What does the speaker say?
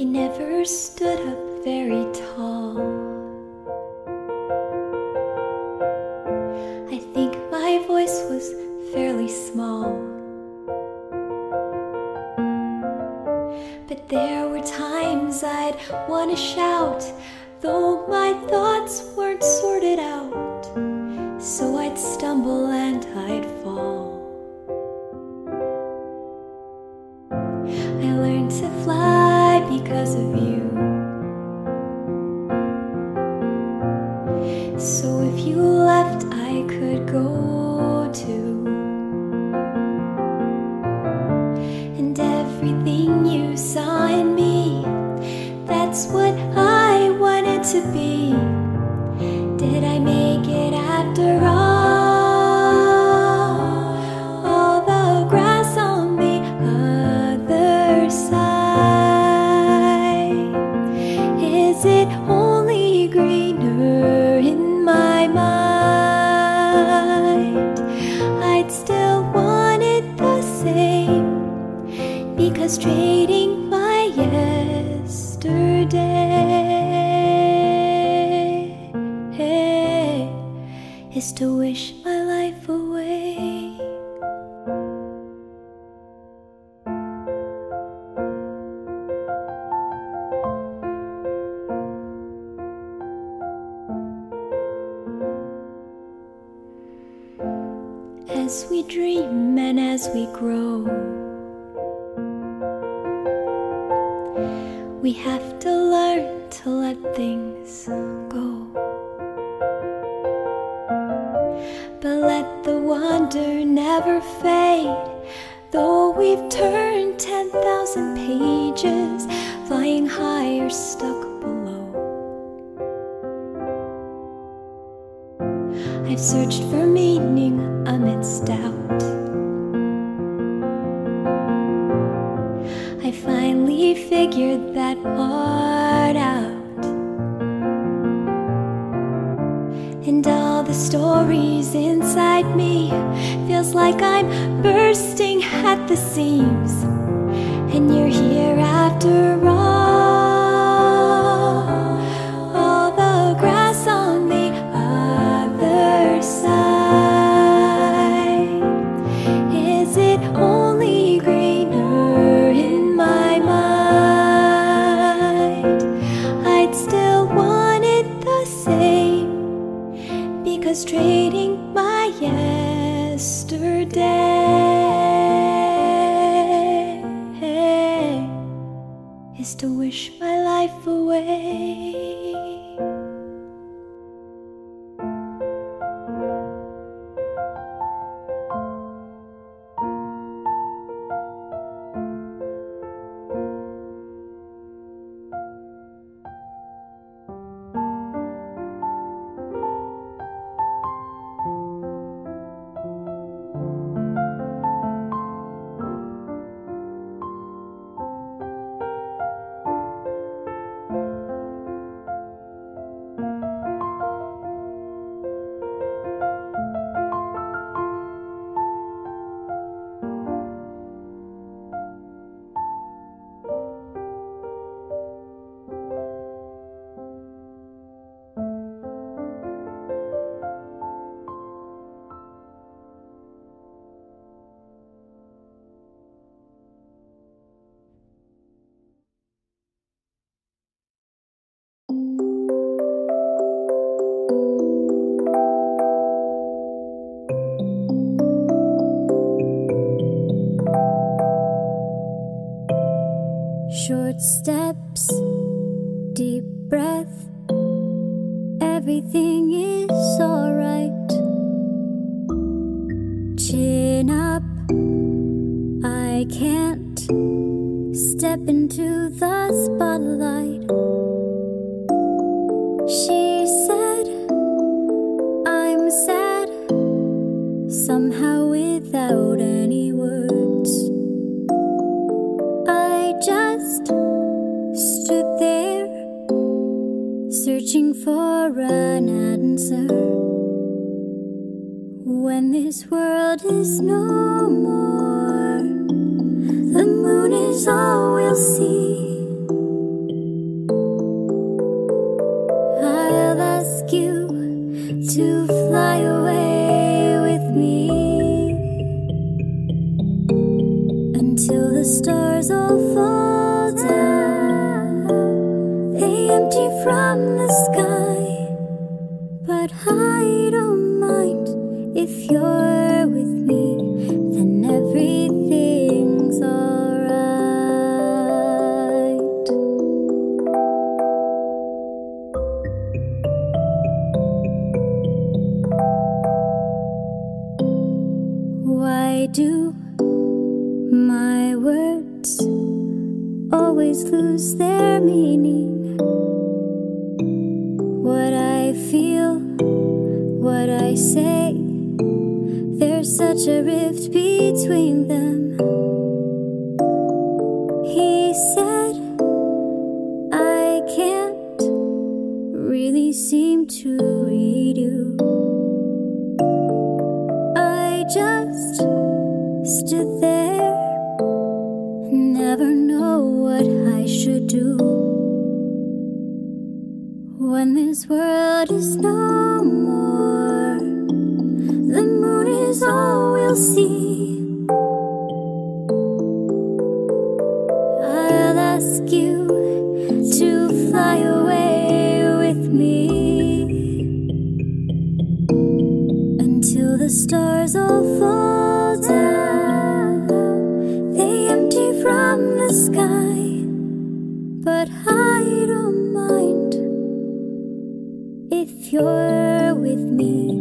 I never stood up very tall. I think my voice was fairly small. But there were times I'd want to shout, though my thoughts weren't sorted out. So I'd stumble and I'd fall. I learned to fly of you. So if you left, I could go too. And everything you saw in me, that's what I wanted to be. Because trading my yesterday is to wish my life away. As we dream and as we grow, we have to learn to let things go. But let the wonder never fade. Though we've turned 10,000 pages, flying high or stuck below. I've searched for meaning amidst doubt. I finally figured that part out. And all the stories inside me feels like I'm bursting at the seams. And you're here after all. Short steps, deep breath. Everything is alright. Chin up. I can't step into the spotlight. She searching for an answer when this world is no more. The moon is all we'll see. I'll ask you to fly away with me until the stars all. From the sky. But I don't mind if you're with me, then everything's alright. Why do my words always lose their meaning? Say, there's such a rift between them. He said, I can't really seem to read you. I just stood there, never know what I should do. When this world is no is all we'll see. I'll ask you to fly away with me until the stars all fall down. They empty from the sky, but I don't mind. If you're with me,